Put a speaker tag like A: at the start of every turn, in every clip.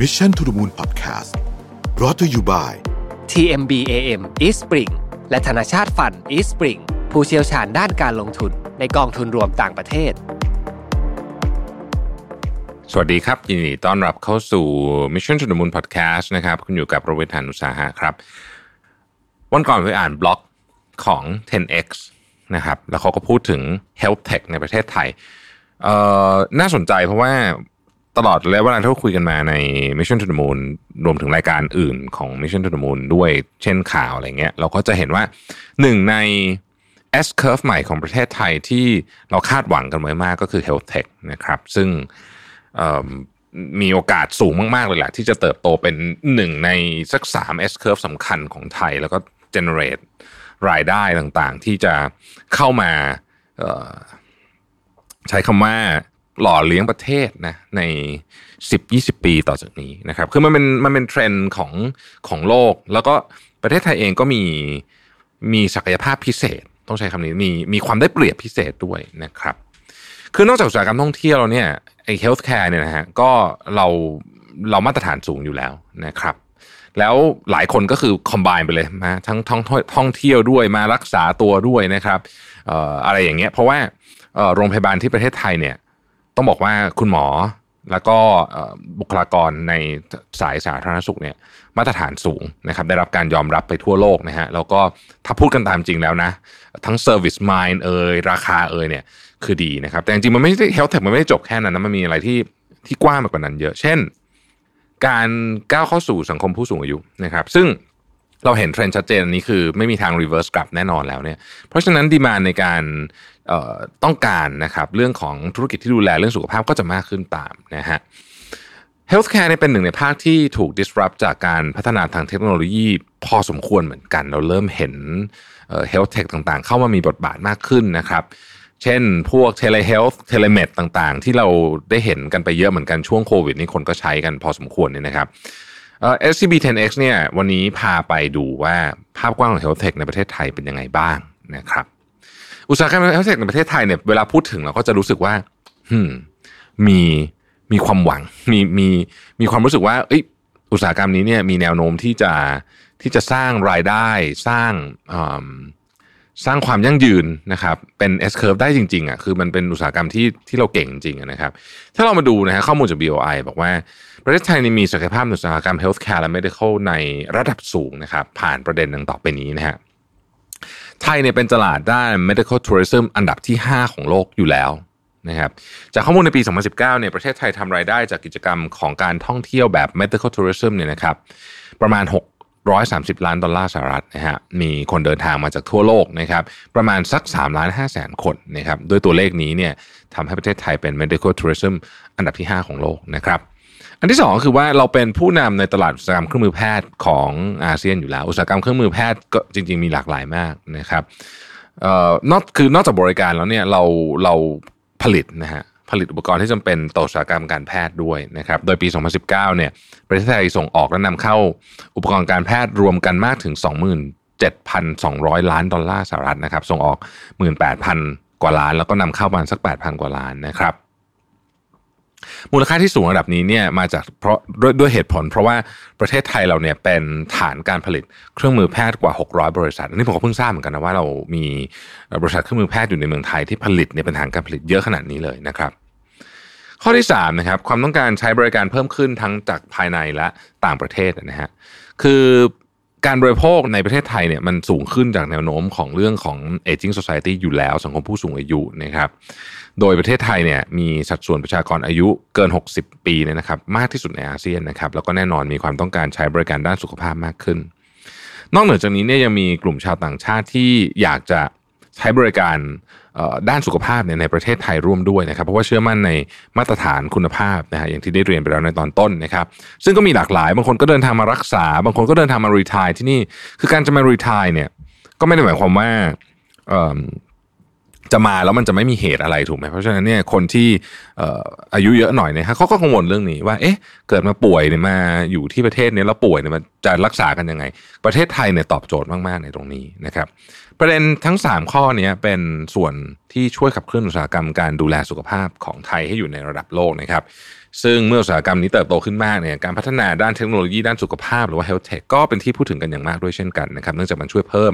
A: Mission to the Moon Podcast brought to you by
B: TMBAM East Spring และธนาชาติฟัน East Spring ผู้เชี่ยวชาญด้านการลงทุนในกองทุนรวมต่างประเทศ
C: สวัสดีครับ ยินดีต้อนรับเข้าสู่ Mission to the Moon Podcast นะครับ คุณอยู่กับโรเบิร์ตานุสาหะครับ วันก่อนไปอ่านบล็อกของ 10x นะครับ แล้วเขาก็พูดถึง health tech ในประเทศไทยเอ่อน่าสนใจเพราะว่า ตลอดระยะเวลาที่เราคุยกันมาใน Mission to the Moon รวมถึงรายการอื่นของ Mission to the Moon ด้วยเช่นข่าวอะไรเงี้ย เราก็จะเห็นว่าหนึ่งใน S curve ใหม่ของประเทศไทยที่เราคาดหวังกันไว้มากก็คือ health tech นะครับ ซึ่งมีโอกาสสูงมาก ๆ เลยแหละที่จะเติบโตเป็นหนึ่งในสัก 3 S curve สำคัญของไทย แล้วก็ generate รายได้ต่างๆ ที่จะเข้ามาใช้คำว่า หล่อเลี้ยงประเทศนะใน 10-20 ปีต่อจากนี้นะครับคือมันเป็นมันเป็นเทรนด์ของของโลก แล้วก็ประเทศไทยเองก็มีมีศักยภาพพิเศษ ต้องใช้คำนี้มีมีความได้เปรียบพิเศษด้วยนะครับ คือนอกจากอุตสาหกรรมท่องเที่ยวเนี่ยไอ้ healthcare เนี่ยนะฮะก็เราเรามาตรฐานสูงอยู่แล้วนะครับ แล้วหลายคนก็คือคอมบ n e ไปเลยมาทั้งท่องท่องเที่ยวด้วยมารักษาตัวด้วยนะครับอะไรอย่างเงี้ยเพราะว่าโรงพยาบาลที่ประเทศไทยเนี่ย ต้องบอกว่าคุณหมอแล้วก็บุคลากรในสายสาธารณสุขเนี่ยมาตรฐานสูงนะครับได้รับการยอมรับไปทั่วโลกนะฮะแล้วก็ถ้าพูดกันตามจริงแล้วนะ ทั้ง Service Mind เอ่ยราคาเอ่ยเนี่ยคือดีนะครับ แต่จริงมันไม่ได้ Health Tech มันไม่ได้จบแค่นั้นนะมันมีอะไรที่ที่กว้างมากกว่านั้นเยอะ เช่น การก้าวเข้าสู่สังคมผู้สูงอายุนะครับ ซึ่ง เราเห็นเทรนด์ชัดเจนอันนี้คือไม่มีทาง reverse กลับแน่นอนแล้วเนี่ยเพราะฉะนั้นดีมานในการต้องการนะครับเรื่องของธุรกิจที่ดูแลเรื่องสุขภาพก็จะมากขึ้นตามนะฮะ Healthcare เนี่ยเป็นหนึ่งในภาคที่ถูก disrupt จากการพัฒนาทางเทคโนโลยีพอสมควรเหมือนกัน เราเริ่มเห็นเอ่อ health tech ต่างๆ เข้ามามีบทบาทมากขึ้นนะครับ เช่นพวก telehealth telemed ต่างๆ ที่เราได้เห็นกันไปเยอะเหมือนกันช่วงโควิดนี่คนก็ใช้กันพอสมควรเนี่ยนะครับ เอ่อ SCB 10X เนี่ยวันนี้พาไปดูว่าภาพกว้างของ health tech ในประเทศไทยเป็นยังไงบ้างนะครับ อุตสาหกรรม health tech ในประเทศไทยเนี่ยเวลาพูดถึงเราก็จะรู้สึกว่า hmm, มีมีความหวังมีมีมีความรู้สึกว่าเอ้ยอุตสาหกรรมนี้เนี่ยมีแนวโน้มที่จะที่จะสร้างรายได้สร้างอืม สร้างความยั่งยืนนะครับเป็น S curve ได้จริงๆอะคือมันเป็นอุตสาหกรรมที่ที่เราเก่งจริงๆนะครับ ถ้าเรามาดูนะฮะข้อมูลจาก BOI บอกว่า ประเทศไทยนี่มีศักยภาพในอุตสาหกรรม healthcare และ medical ในระดับสูงนะครับ ผ่านประเด็นดังต่อไปนี้นะฮะไทยเนี่ยเป็นตลาดด้าน medical tourism อันดับที่ 5 ของโลกอยู่แล้วนะครับจากข้อมูลในปี 2019 เนี่ยประเทศไทยทำรายได้จากกิจกรรมของการท่องเที่ยวแบบ medical tourism เนี่ยนะครับประมาณ 630 ล้านดอลลาร์สหรัฐนะฮะ มีคนเดินทางมาจากทั่วโลกนะครับ ประมาณสัก3ล้าน5แสนคนนะครับ ด้วยตัวเลขนี้เนี่ยทำให้ประเทศไทยเป็น medical tourism อันดับที่ 5 ของโลกนะครับ อันที่สองคือว่าเราเป็นผู้นำในตลาดอุตสาหกรรมเครื่องมือแพทย์ของอาเซียนอยู่แล้ว อุตสาหกรรมเครื่องมือแพทย์ก็จริง ๆ มีหลากหลายมากนะครับเอ่อนอกคือนอกจากบริการแล้วเนี่ยเราเราผลิตนะฮะ ผลิตอุปกรณ์ที่จำเป็นต่ออุตสาหกรรมการแพทย์ด้วยนะครับ โดยปี 2019 เนี่ยประเทศไทยส่งออกและนำเข้าอุปกรณ์การแพทย์รวมกันมากถึง 27,200 ล้านดอลลาร์สหรัฐนะครับ ส่งออก 18,000 กว่าล้าน แล้วก็นำเข้าประมาณสัก 8,000 กว่าล้านนะครับ มูลค่าที่สูงระดับนี้เนี่ยมาจากเพราะด้วยด้วยเหตุผล เพราะว่าประเทศไทยเราเนี่ยเป็นฐานการผลิตเครื่องมือแพทย์กว่า 600 บริษัทอันนี้ผมก็เพิ่งทราบเหมือนกันนะว่าเรามีบริษัทเครื่องมือแพทย์อยู่ในเมืองไทยที่ผลิตเนี่ยเป็นฐานการผลิตเยอะขนาดนี้เลยนะครับ ข้อที่3นะครับความต้องการใช้บริการเพิ่มขึ้นทั้งจากภายในและต่างประเทศนะฮะคือการบริโภคในประเทศไทยเนี่ยมันสูงขึ้นจากแนวโน้มของเรื่องของ aging society อยู่แล้วสังคมผู้สูงอายุนะครับโดยประเทศไทยเนี่ยมีสัดส่วนประชากรอายุเกิน 60 ปีเนี่ยนะครับมากที่สุดในอาเซียนนะครับแล้วก็แน่นอนมีความต้องการใช้บริการด้านสุขภาพมากขึ้น นอกเหนือจากนี้เนี่ยยังมีกลุ่มชาวต่างชาติที่อยากจะใช้บริการ ด้านสุขภาพในประเทศไทยร่วมด้วยนะครับ เพราะว่าเชื่อมั่นในมาตรฐานคุณภาพนะฮะอย่างที่ได้เรียนไปแล้วในตอนต้นนะครับ ซึ่งก็มีหลากหลาย บางคนก็เดินทางมารักษา บางคนก็เดินทางมารีทายที่นี่คือการจะมารีทายเนี่ยก็ไม่ได้หมายความว่า จะมาแล้วมันจะไม่มีเหตุอะไรถูกไหมเพราะฉะนั้นเนี่ยคนที่อายุเยอะหน่อยเนี่ยฮะเขาก็กังวลเรื่องนี้ว่าเอ๊ะเกิดมาป่วยเนี่ยมาอยู่ที่ประเทศนี้แล้วป่วยเนี่ยมันจะรักษากันยังไง ประเทศไทยเนี่ยตอบโจทย์มากๆในตรงนี้นะครับ ประเด็นทั้ง 3 ข้อเนี้เป็นส่วนที่ช่วยขับเคลื่อนอุตสาหกรรมการดูแลสุขภาพของไทยให้อยู่ในระดับโลกนะครับ ซึ่งเมื่ออุตสาหกรรมนี้เติบโตขึ้นมากเนี่ยการพัฒนาด้านเทคโนโลยีด้านสุขภาพหรือว่า health tech ก็เป็นที่พูดถึงกันอย่างมากด้วยเช่นกันนะครับเนื่องจากมันช่วยเพิ่ม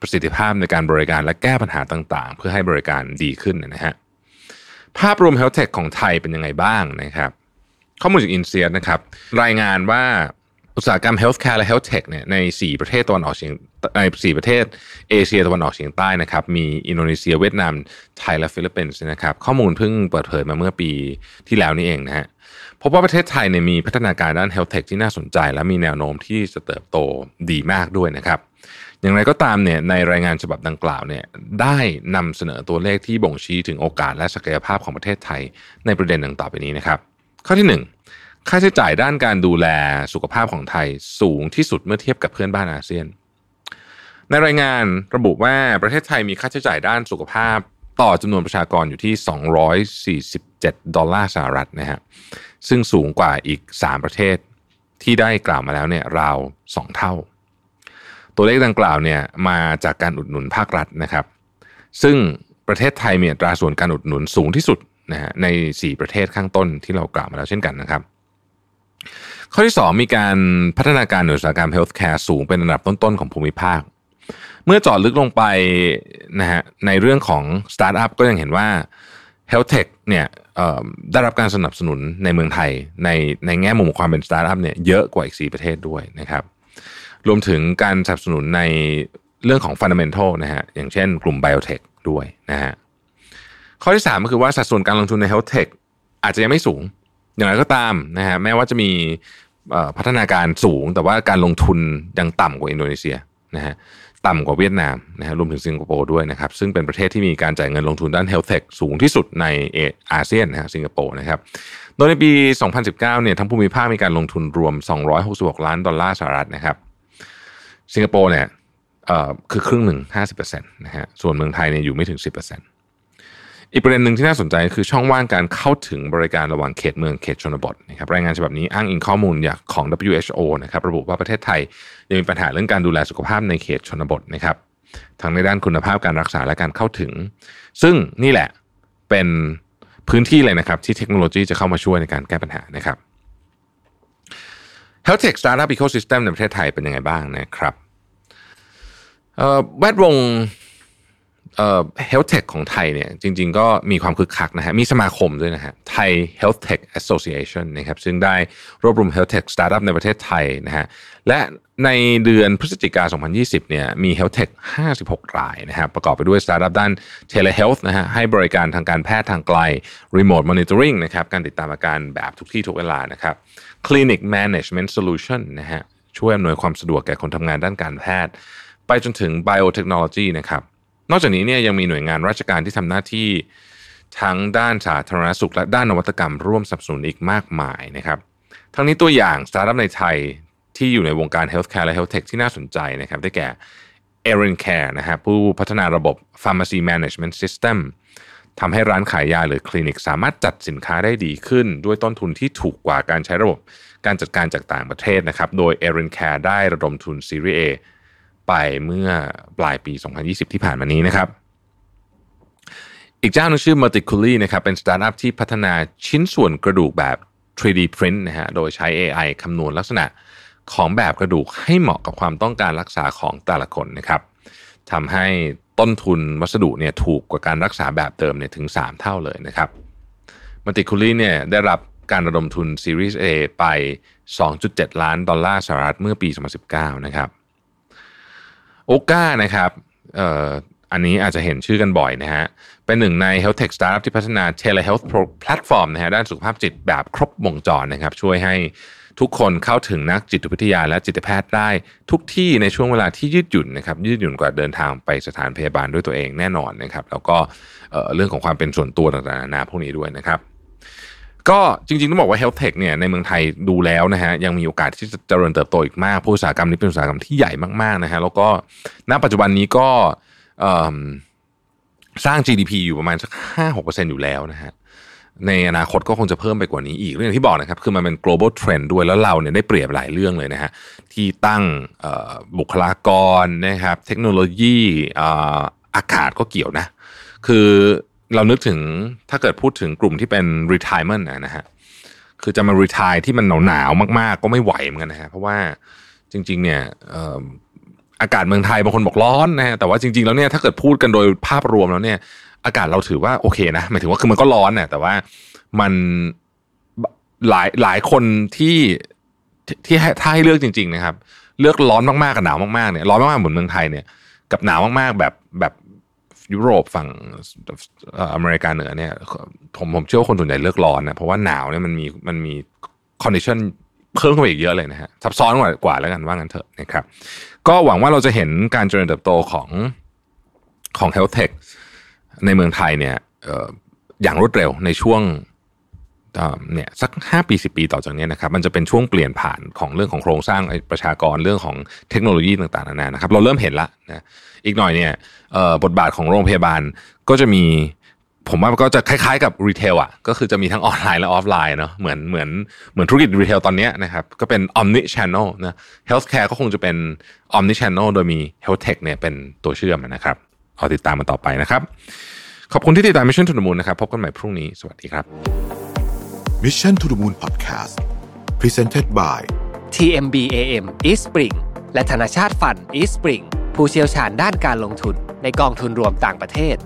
C: ประสิทธิภาพในการบริการและแก้ปัญหาต่างๆ เพื่อให้บริการดีขึ้นนะฮะภาพรวม health tech ของไทยเป็นยังไงบ้างนะครับ ข้อมูลจากอินเซียนะครับรายงานว่า อุตสาหกรรม healthcare และ health tech เนี่ยใน 4 ประเทศตะวันออกเฉียงใน4ประเทศเอเชียตะวันออกเฉียงใต้นะครับมีอินโดนีเซียเวียดนามไทยและฟิลิปปินส์นะครับข้อมูลเพิ่งเปิดเผยมาเมื่อปีที่แล้วนี่เองนะฮะพบว่าประเทศไทยเนี่ยมีพัฒนาการด้าน health tech ที่น่าสนใจ และมีแนวโน้มที่จะเติบโตดีมากด้วยนะครับอย่างไรก็ตามเนี่ยในรายงานฉบับดังกล่าวเนี่ยได้นำเสนอตัวเลขที่บ่งชี้ถึงโอกาสและศักยภาพของประเทศไทยในประเด็นดังต่อไปนี้นะครับ ข้อที่ 1 ค่าใช้จ่ายด้านการดูแลสุขภาพของไทยสูงที่สุดเมื่อเทียบกับเพื่อนบ้านอาเซียน ในรายงานระบุว่าประเทศไทยมีค่าใช้จ่ายด้านสุขภาพต่อจำนวนประชากรอยู่ที่ 247 ดอลลาร์สหรัฐนะฮะซึ่งสูงกว่าอีก 3 ประเทศที่ได้กล่าวมาแล้วเนี่ยราว 2 เท่า ตัวเลขดังกล่าวเนี่ยมาจากการอุดหนุนภาครัฐนะครับ ซึ่งประเทศไทยมีอัตราส่วนการอุดหนุนสูงที่สุดนะฮะใน 4 ประเทศข้างต้นที่เรากล่าวมาแล้วเช่นกันนะครับ ข้อที่ 2 มีการพัฒนาการอุตสาหกรรม healthcare สูงเป็นอันดับต้นๆของภูมิภาค เมื่อเจาะลึกลงไปนะฮะในเรื่องของสตาร์ทอัพก็ยังเห็นว่า Health Tech เนี่ยได้รับการสนับสนุนในเมืองไทย ในในแง่มุมของความเป็นสตาร์ทอัพเนี่ยเยอะกว่าอีก 4 ประเทศด้วยนะครับรวมถึงการสนับสนุนในเรื่องของฟันเดเมนทัลนะฮะอย่างเช่นกลุ่มไบโอเทคด้วยนะฮะข้อที่ 3 ก็คือว่าสัดส่วนการลงทุนใน Health Tech อาจจะยังไม่สูง อย่างไรก็ตามนะฮะแม้ว่าจะมี พัฒนาการสูง แต่ว่าการลงทุนยังต่ำกว่าอินโดนีเซียนะฮะต่ำกว่าเวียดนามนะฮะรวมถึงสิงคโปร์ด้วยนะครับ ซึ่งเป็นประเทศที่มีการจ่ายเงินลงทุนด้าน Health Tech สูงที่สุดในอาเซียนนะฮะสิงคโปร์นะครับโดยในปี 2019 เนี่ยทั้งภูมิภาคมีการลงทุนรวม 266 ล้านดอลลาร์สหรัฐนะครับ สิงคโปร์เนี่ยเอ่อคือครึ่งหนึ่ง 50%นะฮะส่วนเมืองไทยเนี่ยอยู่ไม่ถึง 10% อีกประเด็นหนึ่งที่น่าสนใจคือช่องว่างการเข้าถึงบริการระหว่างเขตเมืองเขตชนบทนะครับรายงานฉบับนี้อ้างอิงข้อมูลจากของ WHO นะครับระบุว่าประเทศไทยยังมีปัญหาเรื่องการดูแลสุขภาพในเขตชนบทนะครับทั้งในด้านคุณภาพการรักษาและการเข้าถึง ซึ่งนี่แหละเป็นพื้นที่เลยนะครับ ที่เทคโนโลยีจะเข้ามาช่วยในการแก้ปัญหานะครับ Health Tech Startup Ecosystem ในประเทศไทยเป็นยังไงบ้างนะครับแวดวง เอ่อ health tech ของไทยเนี่ยจริง ๆ ก็มีความคึกคักนะฮะมีสมาคมด้วยนะฮะไทย health tech association นะครับซึ่งได้รวบรวม health tech startup ในประเทศไทยนะฮะและในเดือนพฤศจิกายน2020 เนี่ยมี health tech 56 รายนะครับประกอบไปด้วย startup ด้าน telehealth นะฮะให้บริการทางการแพทย์ทางไกล remote monitoring นะครับการติดตามอาการแบบทุกที่ทุกเวลานะครับ clinic management solution นะฮะช่วยอำนวยความสะดวกแก่คนทำงานด้านการแพทย์ ไปจนถึง biotechnology นะครับ นอกจากนี้เนี่ยยังมีหน่วยงานราชการที่ทำหน้าที่ทั้งด้านสาธารณสุขและด้านนวัตกรรมร่วมสนับสนุนอีกมากมายนะครับ ทั้งนี้ตัวอย่างสตาร์ทอัพในไทยที่อยู่ในวงการ Healthcare และ Health Tech ที่น่าสนใจนะครับ ได้แก่ e r i n Care นะฮะผู้พัฒนาระบบ Pharmacy Management System ทำให้ร้านขายยาหรือคลินิกสามารถจัดสินค้าได้ดีขึ้น ด้วยต้นทุนที่ถูกกว่าการใช้ระบบการจัดการจากต่างประเทศนะครับ โดย e r i n Care ได้ระดมทุน Series A ไปเมื่อปลายปี 2020 ที่ผ่านมานี้นะครับ อีกเจ้านึงชื่อ Multiculi นะครับเป็นสตาร์ทอัพที่พัฒนาชิ้นส่วนกระดูกแบบ 3D print นะฮะโดยใช้ AI คำนวณลักษณะของแบบกระดูกให้เหมาะกับความต้องการรักษาของแต่ละคนนะครับทำให้ต้นทุนวัสดุเนี่ยถูกกว่าการรักษาแบบเดิมเนี่ยถึง 3 เท่าเลยนะครับ Multiculi เนี่ยได้รับการระดมทุน Series A ไป 2.7 ล้านดอลลาร์สหรัฐเมื่อปี 2019 นะครับ โอก้านะครับเอ่ออันนี้อาจจะเห็นชื่อกันบ่อยนะฮะ เป็นหนึ่งใน Health Tech Startup ที่พัฒนา Telehealth Platform นะฮะด้านสุขภาพจิตแบบครบวงจรนะครับ ช่วยให้ทุกคนเข้าถึงนักจิตวิทยาและจิตแพทย์ได้ทุกที่ในช่วงเวลาที่ยืดหยุ่นนะครับยืดหยุ่นกว่าเดินทางไปสถานพยาบาลด้วยตัวเองแน่นอนนะครับ แล้วก็เรื่องของความเป็นส่วนตัวต่างๆนานาพวกนี้ด้วยนะครับ ก็จริงๆต้องบอกว่า Health Tech เนี่ยในเมืองไทยดูแล้วนะฮะยังมีโอกาสที่จะเจริญเติบโตอีกมากผู้อุตสาหกรรมนี้เป็นอุตสาหกรรมที่ใหญ่มากๆนะฮะแล้วก็ณปัจจุบันนี้ก็สร้าง GDP อยู่ประมาณสักห้าหกเปอร์เซ็นอยู่แล้วนะฮะในอนาคตก็คงจะเพิ่มไปกว่านี้อีกเรื่องที่บอกนะครับ คือมันเป็น global trend ด้วยแล้วเราเนี่ยได้เปรียบหลายเรื่องเลยนะฮะที่ตั้งบุคลากรนะครับ เทคโนโลยีอากาศก็เกี่ยวนะ คือ เรานึกถึงถ้าเกิดพูดถึงกลุ่มที่เป็น retirement นะฮะคือจะมารีทายที่มันหนาวๆมาก ๆ ก็ไม่ไหวเหมือนกันนะฮะเพราะว่าจริง ๆ เนี่ยอากาศเมืองไทยบางคนบอกร้อนนะฮะแต่ว่าจริง ๆ แล้วเนี่ยถ้าเกิดพูดกันโดยภาพรวมแล้วเนี่ย อากาศเราถือว่าโอเคนะหมายถึงว่าคือมันก็ร้อนนะแต่ว่ามันหลายหลายคนที่ที่ให้ถ้าให้เลือกจริง ๆ นะครับ เลือกร้อนมากๆกับหนาวมากๆเนี่ยร้อนมากๆเหมือนเมืองไทยเนี่ยกับหนาวมากๆแบบแบบ ยุโรปฝั่งอเมริกาเหนือเนี่ยผมผมเชื่อว่าคนส่วนใหญ่เลือกร้อนนะเพราะว่าหนาวเนี่ยมันมีมันมีcondition เพิ่มขึ้นไปอีกเยอะเลยนะฮะซับซ้อนกว่ากว่าแล้วกันว่างั้นเถอะนะครับก็หวังว่าเราจะเห็นการเจริญเติบโตของของ health tech ในเมืองไทยเนี่ยอย่างรวดเร็วในช่วง เนี่ยสักห้าปีสิบปีต่อจากนี้นะครับมันจะเป็นช่วงเปลี่ยนผ่านของเรื่องของโครงสร้างประชากรเรื่องของเทคโนโลยีต่างๆนานานะครับเราเริ่มเห็นละนะอีกหน่อยเนี่ยบทบาทของโรงพยาบาลก็จะมีผมว่าก็จะคล้ายๆกับ retail อะก็คือจะมีทั้งออนไลน์และออฟไลน์เนาะเหมือนเหมือนเหมือนธุรกิจ retail ตอนนี้นะครับก็เป็น omni channel นะ healthcare ก็คงจะเป็น omni channel โดยมี health tech เนี่ยเป็นตัวเชื่อมนะครับเอาติดตามมันต่อไปนะครับ ขอบคุณที่ติดตาม Mission to the Moon นะครับพบกันใหม่พรุ่งนี้สวัสดีครับ
A: Mission to the Moon Podcast Presented by
B: TMBAM Eastspring และธนชาต Fund Eastspring ผู้เชี่ยวชาญด้านการลงทุนในกองทุนรวมต่างประเทศ